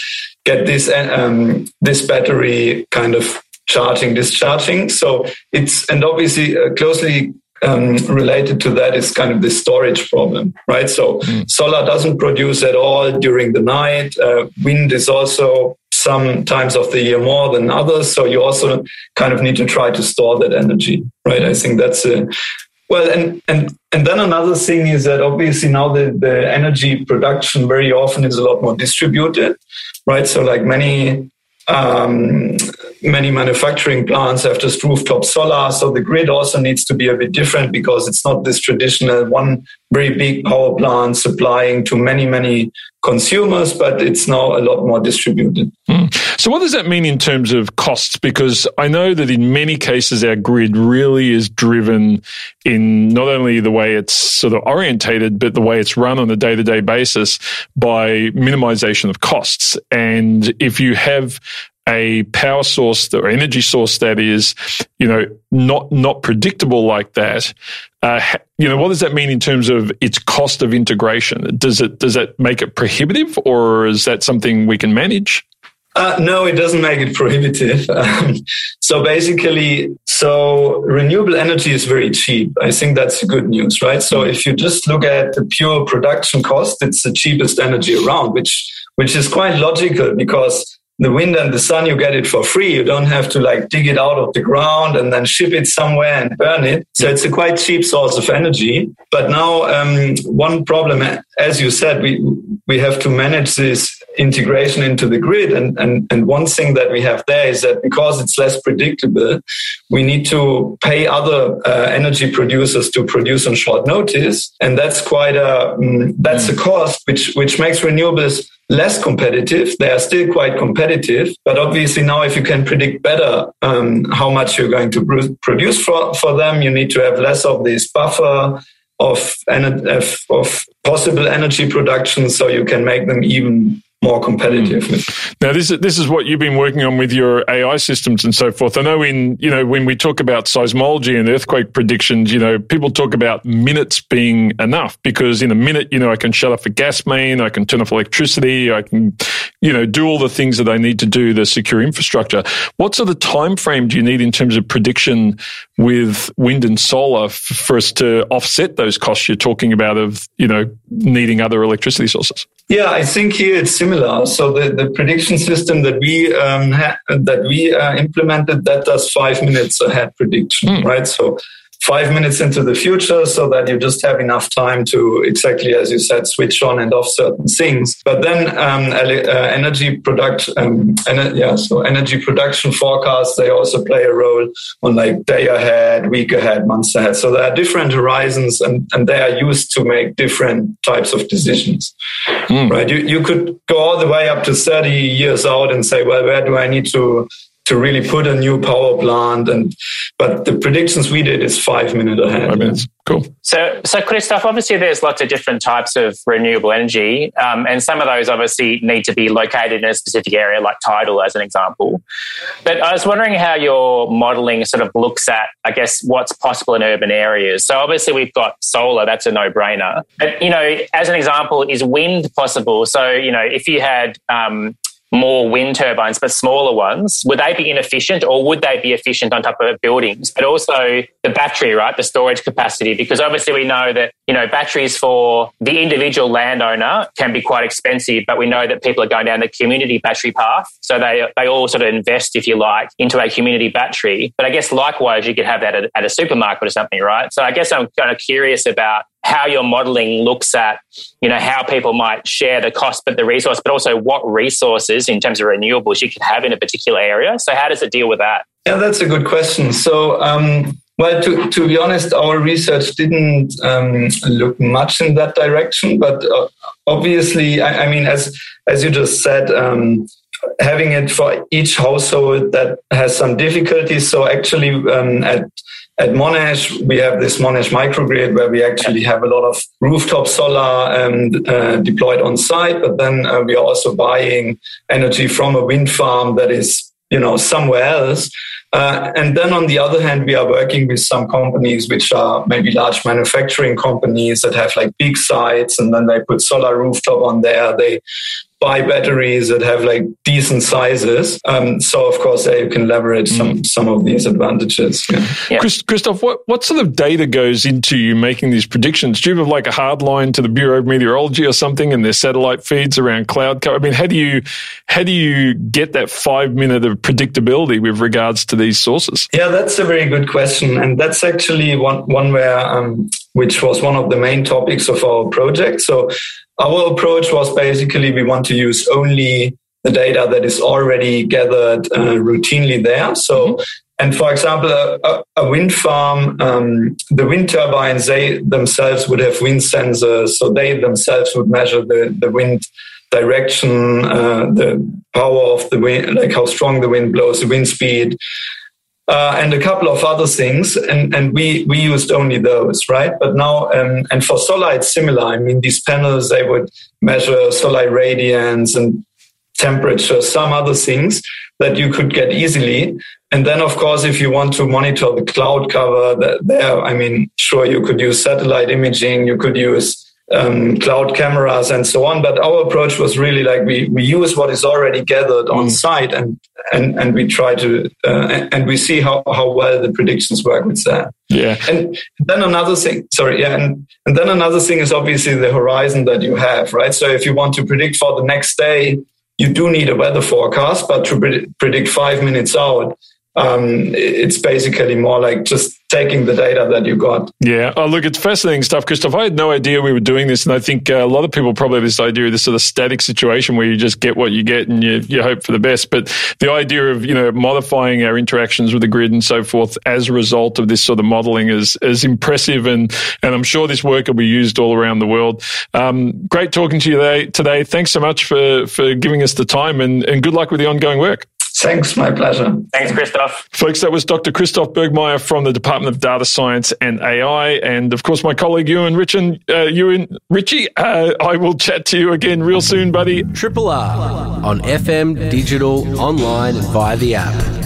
get this um, this battery kind of charging, discharging. So it's and obviously uh, closely um, related to that is kind of the storage problem, right? So mm. solar doesn't produce at all during the night. Uh, wind is also some times of the year more than others. So you also kind of need to try to store that energy, right? I think that's a, well, and, and, and then another thing is that obviously now the, the energy production very often is a lot more distributed, right? So like many um, many manufacturing plants have just rooftop solar. So the grid also needs to be a bit different because it's not this traditional one very big power plant supplying to many, many consumers, but it's now a lot more distributed. Mm. So, what does that mean in terms of costs? Because I know that in many cases, our grid really is driven in not only the way it's sort of orientated, but the way it's run on a day to day basis by minimization of costs. And if you have a power source or energy source that is, you know, not not predictable like that, uh, you know, what does that mean in terms of its cost of integration? Does it does that make it prohibitive, or is that something we can manage? Uh, no, it doesn't make it *laughs* prohibitive. Um, so basically, so renewable energy is very cheap. I think that's good news, right? So if you just look at the pure production cost, it's the cheapest energy around, which which is quite logical because the wind and the sun, you get it for free. You don't have to like dig it out of the ground and then ship it somewhere and burn it. So it's a quite cheap source of energy. But now, um, one problem, as you said, we we have to manage this integration into the grid. And, and, and one thing that we have there is that because it's less predictable, we need to pay other uh, energy producers to produce on short notice. And that's quite a, um, that's a cost which, which makes renewables less competitive. They are still quite competitive, but obviously now if you can predict better um, how much you're going to produce for, for them, you need to have less of this buffer of, of possible energy production so you can make them even more competitive. Mm. Now, this is this is what you've been working on with your AI systems and so forth. I know in you know when we talk about seismology and earthquake predictions, you know people talk about minutes being enough because in a minute, you know, I can shut off a gas main, I can turn off electricity, I can you know do all the things that I need to do the secure infrastructure. What sort of time frame do you need in terms of prediction with wind and solar for us to offset those costs you're talking about of you know needing other electricity sources? Yeah, I think here it's similar. So the, the prediction system that we um, ha- that we uh, implemented that does five minutes ahead prediction, mm. right? So five minutes into the future so that you just have enough time to exactly as you said switch on and off certain things. But then um, uh, energy production um, ener- yeah so energy production forecasts they also play a role on like day ahead week ahead months ahead. So there are different horizons and, and they are used to make different types of decisions. Mm. right? You, you could go all the way up to 30 years out and say well where do i need to to really put a new power plant and but the predictions we did is five minutes ahead. Five minutes. Cool. So so christoph obviously there's lots of different types of renewable energy um, and some of those obviously need to be located in a specific area like tidal as an example. But i was wondering how your modeling sort of looks at i guess what's possible in urban areas. So obviously we've got solar that's a no-brainer. But you know as an example is wind possible? So you know if you had um, more wind turbines, but smaller ones, would they be inefficient or would they be efficient on top of buildings? But also the battery, right? The storage capacity, because obviously we know that, you know, batteries for the individual landowner can be quite expensive, but we know that people are going down the community battery path. So they, they all sort of invest, if you like, into a community battery. But I guess likewise, you could have that at, at a supermarket or something, right? So I guess I'm kind of curious about how your modeling looks at you know how people might share the cost but the resource but also what resources in terms of renewables you could have in a particular area. So how does it deal with that? Yeah that's a good question. So um, well to, to be honest our research didn't um, look much in that direction but uh, obviously I, I, mean as as you just said um, having it for each household that has some difficulties so actually um, at at Monash, we have this Monash microgrid where we actually have a lot of rooftop solar um, uh, deployed on site, but then uh, we are also buying energy from a wind farm that is, you know, somewhere else. Uh, and then on the other hand, we are working with some companies which are maybe large manufacturing companies that have like big sites and then they put solar rooftop on there. They buy batteries that have like decent sizes. Um, so of course they can leverage some mm. some of these advantages. Yeah. Yeah. Christoph, what, what sort of data goes into you making these predictions? Do you have like a hard line to the Bureau of Meteorology or something and their satellite feeds around cloud cover? I mean, how do you how do you get that five minute of predictability with regards to these sources? Yeah, that's a very good question. And that's actually one one where um, which was one of the main topics of our project. So our approach was basically we want to use only the data that is already gathered uh, routinely there. So, mm-hmm. and for example, a, a wind farm, um, the wind turbines, they themselves would have wind sensors, so they themselves would measure the, the wind direction, uh, the power of the wind, like how strong the wind blows, the wind speed, uh, and a couple of other things, and, and we, we used only those, right? But now, um, and for solar, it's similar. I mean, these panels, they would measure solar radiance and temperature, some other things that you could get easily. And then, of course, if you want to monitor the cloud cover, that there, I mean, sure, you could use satellite imaging, you could use um, cloud cameras and so on. But our approach was really like we, we use what is already gathered on mm. site and, and, and we try to, uh, and we see how, how well the predictions work with that. Yeah. And then another thing, sorry. Yeah. And, and then another thing is obviously the horizon that you have, right? So if you want to predict for the next day, you do need a weather forecast, but to predict five minutes out, um, it's basically more like just taking the data that you got. Yeah. Oh, look, it's fascinating stuff, Christoph. I had no idea we were doing this. And I think uh, a lot of people probably have this idea of this sort of static situation where you just get what you get and you, you hope for the best. But the idea of, you know, modifying our interactions with the grid and so forth as a result of this sort of modeling is, is impressive. And, and I'm sure this work will be used all around the world. Um, great talking to you today. Thanks so much for, for giving us the time and, and good luck with the ongoing work. Thanks, my pleasure. Thanks, Christoph. Folks, that was Dr. Christoph Bergmeir from the Department of Data Science and AI. And of course, my colleague Euan Richin, uh, Euan Ritchie. Uh, I will chat to you again real soon, buddy. Triple R on FM, digital, online, and via the app.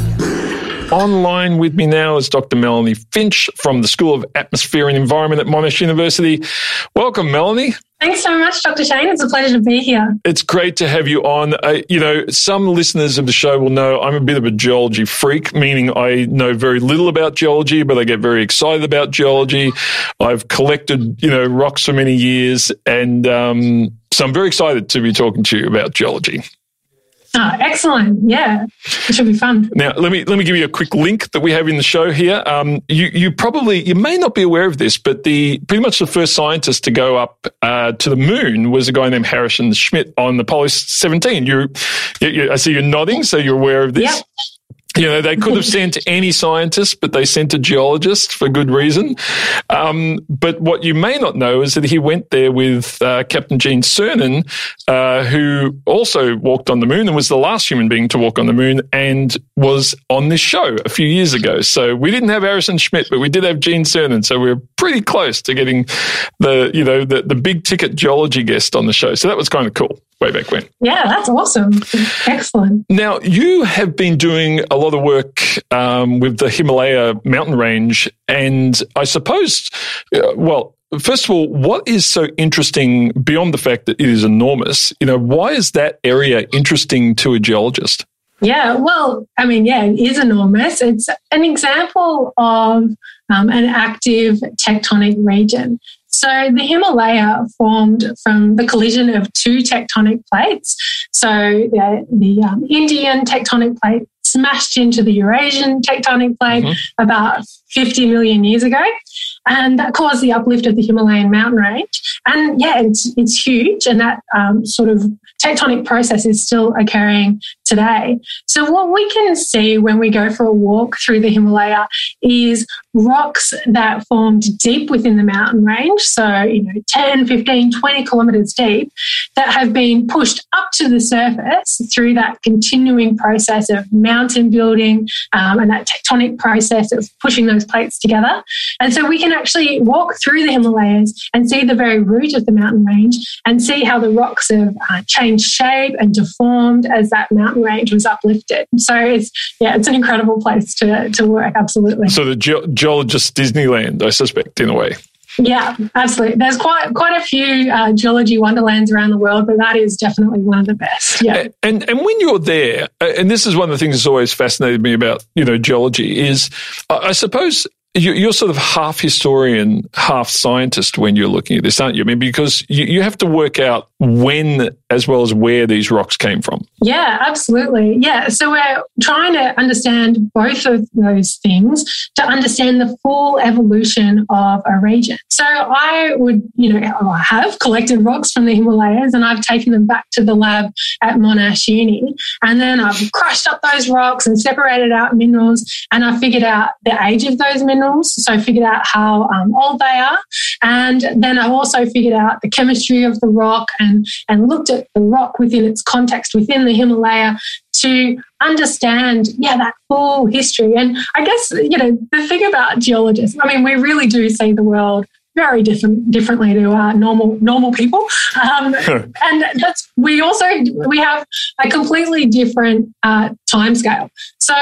Online with me now is Dr. Melanie Finch from the School of Atmosphere and Environment at Monash University. Welcome, Melanie. Thanks so much, Dr. Shane. It's a pleasure to be here. It's great to have you on. Uh, you know, some listeners of the show will know I'm a bit of a geology freak, meaning I know very little about geology, but I get very excited about geology. I've collected, you know, rocks for many years, and um, so I'm very excited to be talking to you about geology. Oh, excellent! Yeah, it should be fun. Now, let me let me give you a quick link that we have in the show here. Um, you you probably you may not be aware of this, but the pretty much the first scientist to go up uh, to the moon was a guy named Harrison Schmitt on the Apollo 17. You, you, I see you're nodding, so you're aware of this. Yep. You know, they could have sent any scientist, but they sent a geologist for good reason. Um, but what you may not know is that he went there with uh, Captain Gene Cernan, uh, who also walked on the moon and was the last human being to walk on the moon and was on this show a few years ago. So we didn't have Harrison Schmitt, but we did have Gene Cernan. So we are pretty close to getting the, you know, the, the big ticket geology guest on the show. So that was kind of cool way back when. Yeah, that's awesome. Excellent. Now, you have been doing a lot of work um, with the Himalaya mountain range. And I suppose, uh, well, First of all, what is so interesting beyond the fact that it is enormous? You know, why is that area interesting to a geologist? Yeah, well, I mean, yeah, it is enormous. It's an example of um, an active tectonic region. So the Himalaya formed from the collision of two tectonic plates. So the, the um, Indian tectonic plate smashed into the Eurasian tectonic plate mm-hmm. about 50 million years ago. And that caused the uplift of the Himalayan mountain range. And yeah, it's, it's huge. And that um, sort of tectonic process is still occurring today. So, what we can see when we go for a walk through the Himalaya is rocks that formed deep within the mountain range, so, you know, 10, 15, 20 kilometers deep, that have been pushed up to the surface through that continuing process of mountain building um, and that tectonic process of pushing those plates together. And so, we can actually walk through the Himalayas and see the very root of the mountain range and see how the rocks have uh, changed shape and deformed as that mountain range was uplifted. So it's yeah, it's an incredible place to to work. Absolutely. So the ge- geologist Disneyland, I suspect, in a way. Yeah, absolutely. There's quite quite a few uh, geology wonderlands around the world, but that is definitely one of the best. Yeah. And and when you're there, and this is one of the things that's always fascinated me about you know geology is, I suppose you're sort of half historian, half scientist when you're looking at this, aren't you? I mean, because you, have to work out when as well as where these rocks came from. Yeah, absolutely. Yeah. So we're trying to understand both of those things to understand the full evolution of a region. So I would, you know, I have collected rocks from the Himalayas and I've taken them back to the lab at Monash Uni. And then I've crushed up those rocks and separated out minerals and I figured out the age of those minerals minerals. So I figured out how um, old they are. And then I also figured out the chemistry of the rock and, and looked at the rock within its context within the Himalaya to understand, yeah, that full history. And I guess, you know, the thing about geologists, I mean, we really do see the world very different differently to uh, normal normal people. Um, and that's we also we have a completely different uh, time scale so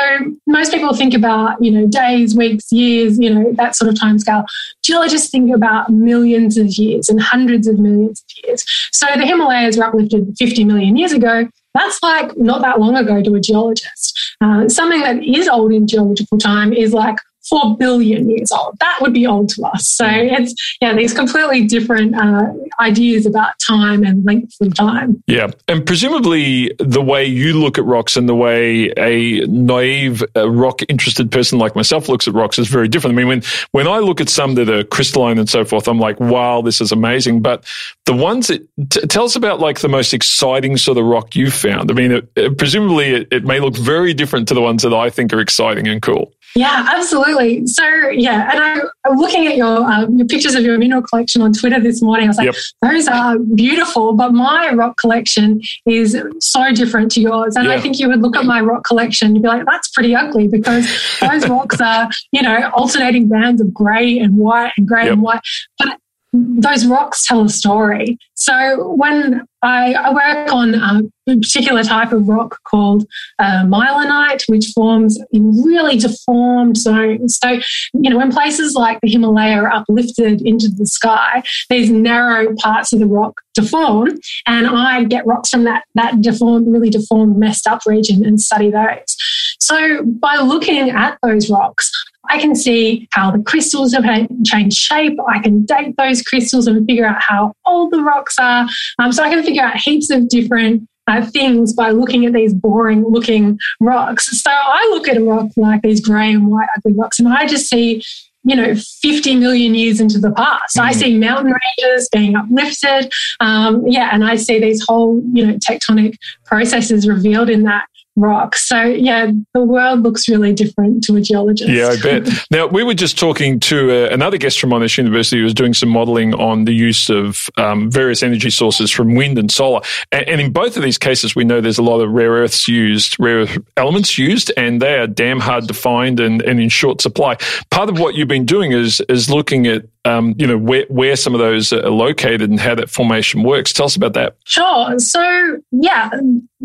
most people think about you know days weeks years you know that sort of time scale geologists think about millions of years and hundreds of millions of years? So the himalayas were uplifted 50 million years ago. That's like not that long ago to a geologist. Uh, something that is old in geological time is like 4 billion years old. That would be old to us. So it's, yeah, these completely different uh, ideas about time and length of time. Yeah. And presumably the way you look at rocks and the way a naive uh, rock interested person like myself looks at rocks is very different. I mean, when, when I look at some that are crystalline and so forth, I'm like, wow, this is amazing. But the ones that t- tell us about like the most exciting sort of rock you've found. I mean, it, it, presumably it, it may look very different to the ones that I think are exciting and cool. Yeah, absolutely. So yeah, and I, am looking at your um, your pictures of your mineral collection on Twitter this morning. I was like, yep. those are beautiful, but my rock collection is so different to yours. And yeah. I think you would look at my rock collection and be like, that's pretty ugly because *laughs* those rocks are, you know, alternating bands of grey and white and grey yep. and white. But those rocks tell a story. So when I, I work on a particular type of rock called uh, mylonite, which forms in really deformed zones. So, you know, when places like the Himalaya are uplifted into the sky, these narrow parts of the rock deform, and I get rocks from that that deformed, really deformed, messed up region and study those. So, by looking at those rocks, I can see how the crystals have changed shape. I can date those crystals and figure out how old the rocks are. Um, so I can figure out heaps of different uh, things by looking at these boring looking rocks. So I look at a rock like these grey and white ugly rocks and I just see you know, 50 million years into the past. Mm. I see mountain ranges being uplifted. Um, yeah, and I see these whole, you know, tectonic processes revealed in that rock. So yeah, the world looks really different to a geologist. Yeah, I bet. *laughs* now we were just talking to uh, another guest from Monash University who was doing some modelling on the use of um, various energy sources from wind and solar. And, and, in both of these cases, we know there's a lot of rare earths used, rare earth elements used, and they are damn hard to find and, and in short supply. Part of what you've been doing is is looking at um, you know where where some of those are located and how that formation works. Tell us about that. Sure. So yeah,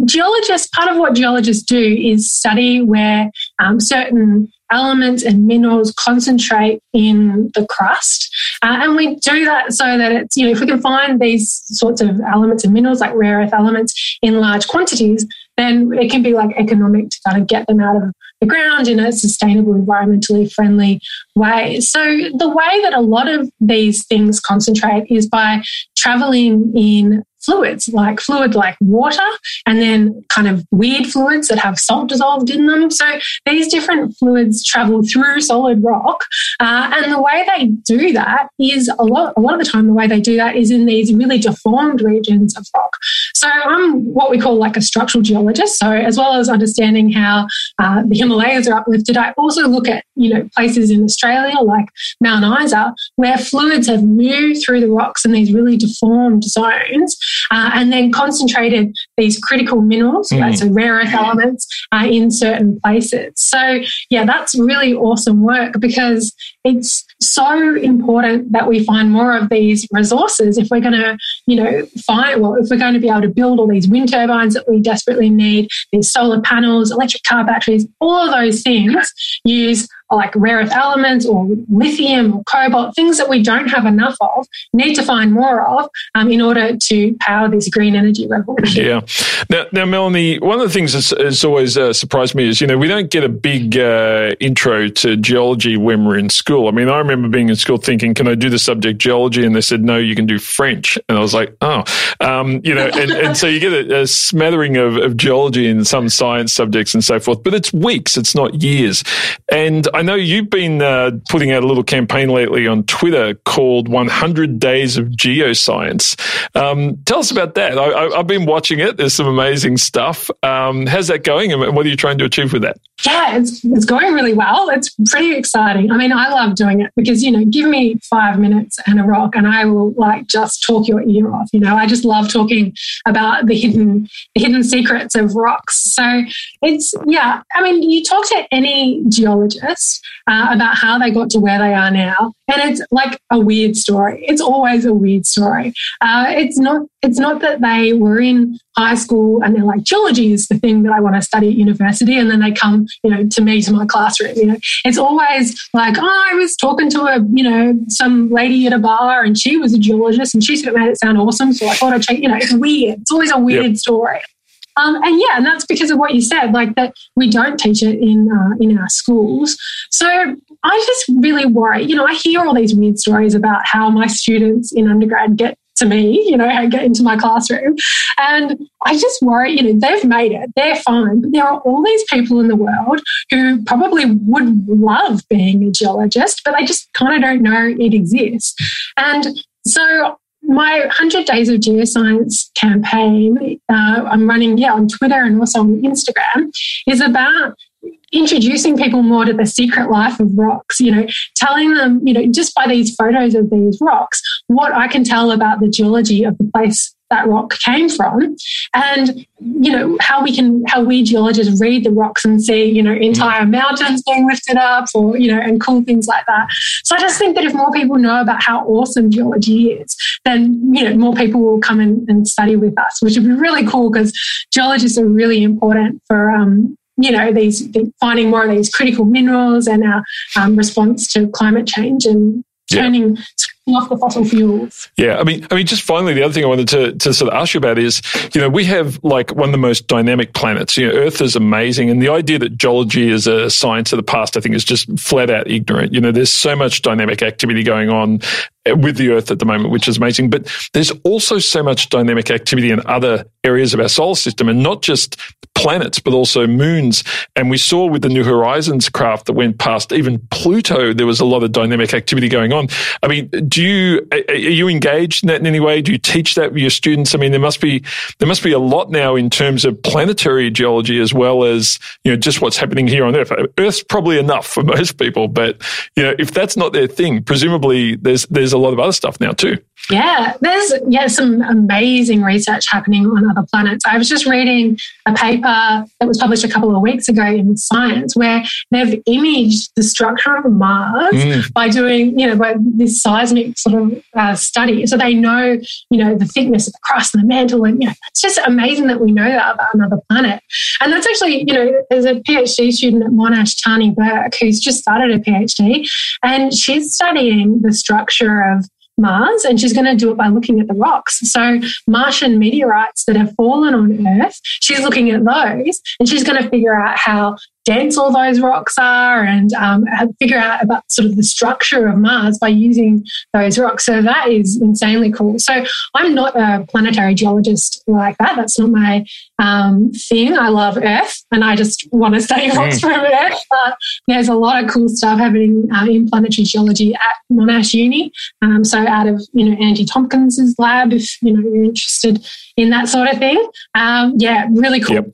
geologists. Part of what geologists do is study where um, certain elements and minerals concentrate in the crust. Uh, and we do that so that it's, you know, if we can find these sorts of elements and minerals like rare earth elements in large quantities, then it can be like economic to kind of get them out of the ground in a sustainable, environmentally friendly way. So, the way that a lot of these things concentrate is by traveling in fluids, like fluid like water, and then kind of weird fluids that have salt dissolved in them. So these different fluids travel through solid rock, uh, and the way they do that is a lot. A lot of the time, the way they do that is in these really deformed regions of rock. So I'm what we call like a structural geologist. So as well as understanding how uh, the Himalayas are uplifted, I also look at you know places in Australia like Mount Isa where fluids have moved through the rocks in these really deformed zones uh, and then concentrated these critical minerals, mm. so rare earth elements, uh, in certain places. So, yeah, that's really awesome work because it's so important that we find more of these resources if we're going to, you know, find, well, if we're going to be able to build all these wind turbines that we desperately need, these solar panels, electric car batteries, all of those things use like rare earth elements or lithium or cobalt, things that we don't have enough of, need to find more of um, in order to power this green energy revolution. Yeah. Now, now Melanie, one of the things that's, that's always uh, surprised me is, you know, we don't get a big uh, intro to geology when we're in school. I mean, I remember being in school thinking, can I do the subject geology? And they said, no, you can do French. And I was like, oh, um, you know, and, and, so you get a, a smattering of, of geology in some science subjects and so forth, but it's weeks, it's not years. And know you've been uh, putting out a little campaign lately on Twitter called 100 Days of Geoscience. Um, tell us about that. I, have been watching it. There's some amazing stuff. Um, how's that going and what are you trying to achieve with that? Yeah, it's, it's going really well. It's pretty exciting. I mean, I love doing it because, you know, give me five minutes and a rock and I will like just talk your ear off. You know, I just love talking about the hidden, the hidden secrets of rocks. So it's, yeah, I mean, you talk to any geologist uh, about how they got to where they are now. And it's like a weird story. It's always a weird story. Uh, it's not. It's not that they were in high school and they're like geology is the thing that I want to study at university, and then they come, you know, to me to my classroom. You know, it's always like, oh, I was talking to a, you know, some lady at a bar, and she was a geologist, and she said it made it sound awesome. So I thought I'd check. You know, it's weird. It's always a weird yep. story. Um, and yeah, and that's because of what you said, like that we don't teach it in uh, in our schools. So I just really worry. You know, I hear all these weird stories about how my students in undergrad get to me, you know, I get into my classroom. And I just worry, you know, they've made it, they're fine. But there are all these people in the world who probably would love being a geologist, but they just kind of don't know it exists. And so my 100 Days of Geoscience campaign, uh, I'm running, yeah, on Twitter and also on Instagram, is about introducing people more to the secret life of rocks, you know, telling them, you know, just by these photos of these rocks, what I can tell about the geology of the place that rock came from. And you know how we can how we geologists read the rocks and see you know entire mountains being lifted up or you know and cool things like that. So i just think that if more people know about how awesome geology is then you know more people will come in and study with us which would be really cool because geologists are really important for um, you know, these finding more of these critical minerals and our um, response to climate change and turning yeah. Off the fossil fuels. Yeah, I mean, I mean, just finally, the other thing I wanted to, to sort of ask you about is, you know, we have like one of the most dynamic planets. You know, Earth is amazing, and the idea that geology is a science of the past, I think, is just flat out ignorant. You know, there's so much dynamic activity going on with the Earth at the moment, which is amazing. But there's also so much dynamic activity in other areas of our solar system, and not just planets, but also moons. And we saw with the New Horizons craft that went past even Pluto, there was a lot of dynamic activity going on. I mean, do you are you engaged in that in any way? Do you teach that with your students? I mean, there must be there must be a lot now in terms of planetary geology as well as you know just what's happening here on Earth. Earth's probably enough for *laughs* most people, but you know if that's not their thing, presumably there's there's a lot of other stuff now too. Yeah, there's yeah some amazing research happening on other planets. I was just reading a paper that was published a couple of weeks ago in Science where they've imaged the structure of Mars mm. by doing you know by this seismic sort of uh, study. So they know you know the thickness of the crust and the mantle, and you know it's just amazing that we know that about another planet. And that's actually you know there's a PhD student at Monash, Tani Burke, who's just started a PhD, and she's studying the structure of Mars, and she's going to do it by looking at the rocks. So, Martian meteorites that have fallen on Earth, she's looking at those, and she's going to figure out how dense all those rocks are and um, figure out about sort of the structure of Mars by using those rocks. So that is insanely cool. So I'm not a planetary geologist like that. That's not my um, thing. I love Earth and I just want to study rocks mm. from Earth. But there's a lot of cool stuff happening uh, in planetary geology at Monash Uni. Um, so out of you know Angie Tomkins's lab, if you know you're interested in that sort of thing. Um, yeah, really cool. Yep.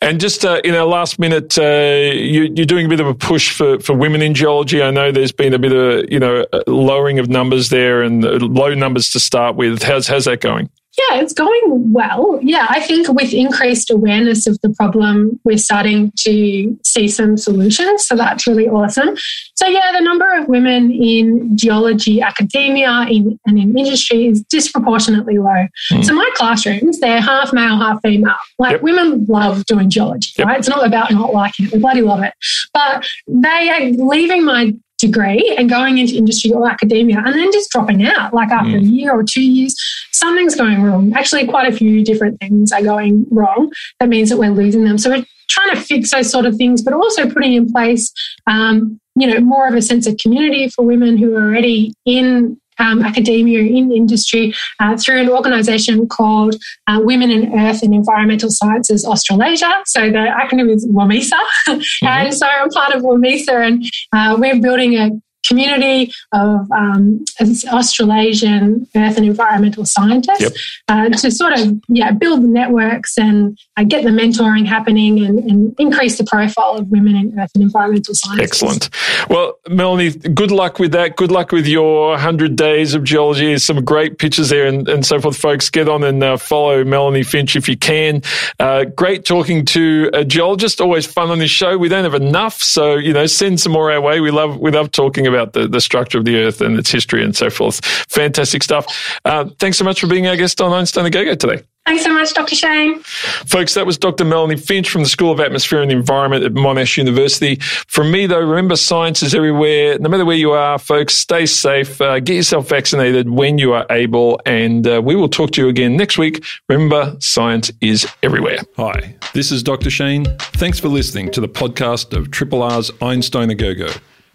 And just uh, in our last minute, uh, you, are doing a bit of a push for, for women in geology. I know there's been a bit of you know lowering of numbers there and low numbers to start with. How's how's that going? Yeah, it's going well. Yeah, I think with increased awareness of the problem, we're starting to see some solutions. So that's really awesome. So, yeah, the number of women in geology academia in, and in industry is disproportionately low. Mm. So, my classrooms, they're half male, half female. Like yep. women love doing geology, yep. right? It's not about not liking it, we bloody love it. But they are leaving my degree and going into industry or academia and then just dropping out like after mm. a year or two years something's going wrong. Actually quite a few different things are going wrong. That means that we're losing them. So we're trying to fix those sort of things but also putting in place um, you know more of a sense of community for women who are already in um, academia in industry uh, through an organisation called uh, Women in Earth and Environmental Sciences Australasia. So the acronym is WOMESA. *laughs* Mm-hmm. and so I'm part of WOMESA and uh, we're building a community of um, Australasian earth and environmental scientists yep. uh, to sort of yeah build networks and uh, get the mentoring happening and, and, increase the profile of women in earth and environmental science. Excellent. Well, Melanie, good luck with that. Good luck with your 100 days of geology. There's some great pictures there and, and so forth. Folks, get on and uh, follow Melanie Finch if you can. Uh, great talking to a geologist. Always fun on this show. We don't have enough, so, you know, send some more our way. We love, we love talking about the, the structure of the Earth and its history and so forth. Fantastic stuff. Uh, thanks so much for being our guest on Einstein the Go-Go today. Thanks so much, Dr. Shane. Folks, that was Dr. Melanie Finch from the School of Atmosphere and Environment at Monash University. From me, though, remember science is everywhere. No matter where you are, folks, stay safe. Uh, get yourself vaccinated when you are able. And uh, we will talk to you again next week. Remember, science is everywhere. Hi, this is Dr. Shane. Thanks for listening to the podcast of Triple R's Einstein A Go Go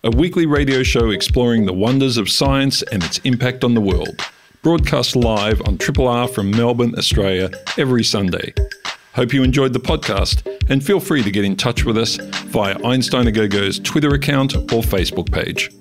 a weekly radio show exploring the wonders of science and its impact on the world. Broadcast live on Triple R from Melbourne, Australia, every Sunday. Hope you enjoyed the podcast and feel free to get in touch with us via Einstein A Go Go's Twitter account or Facebook page.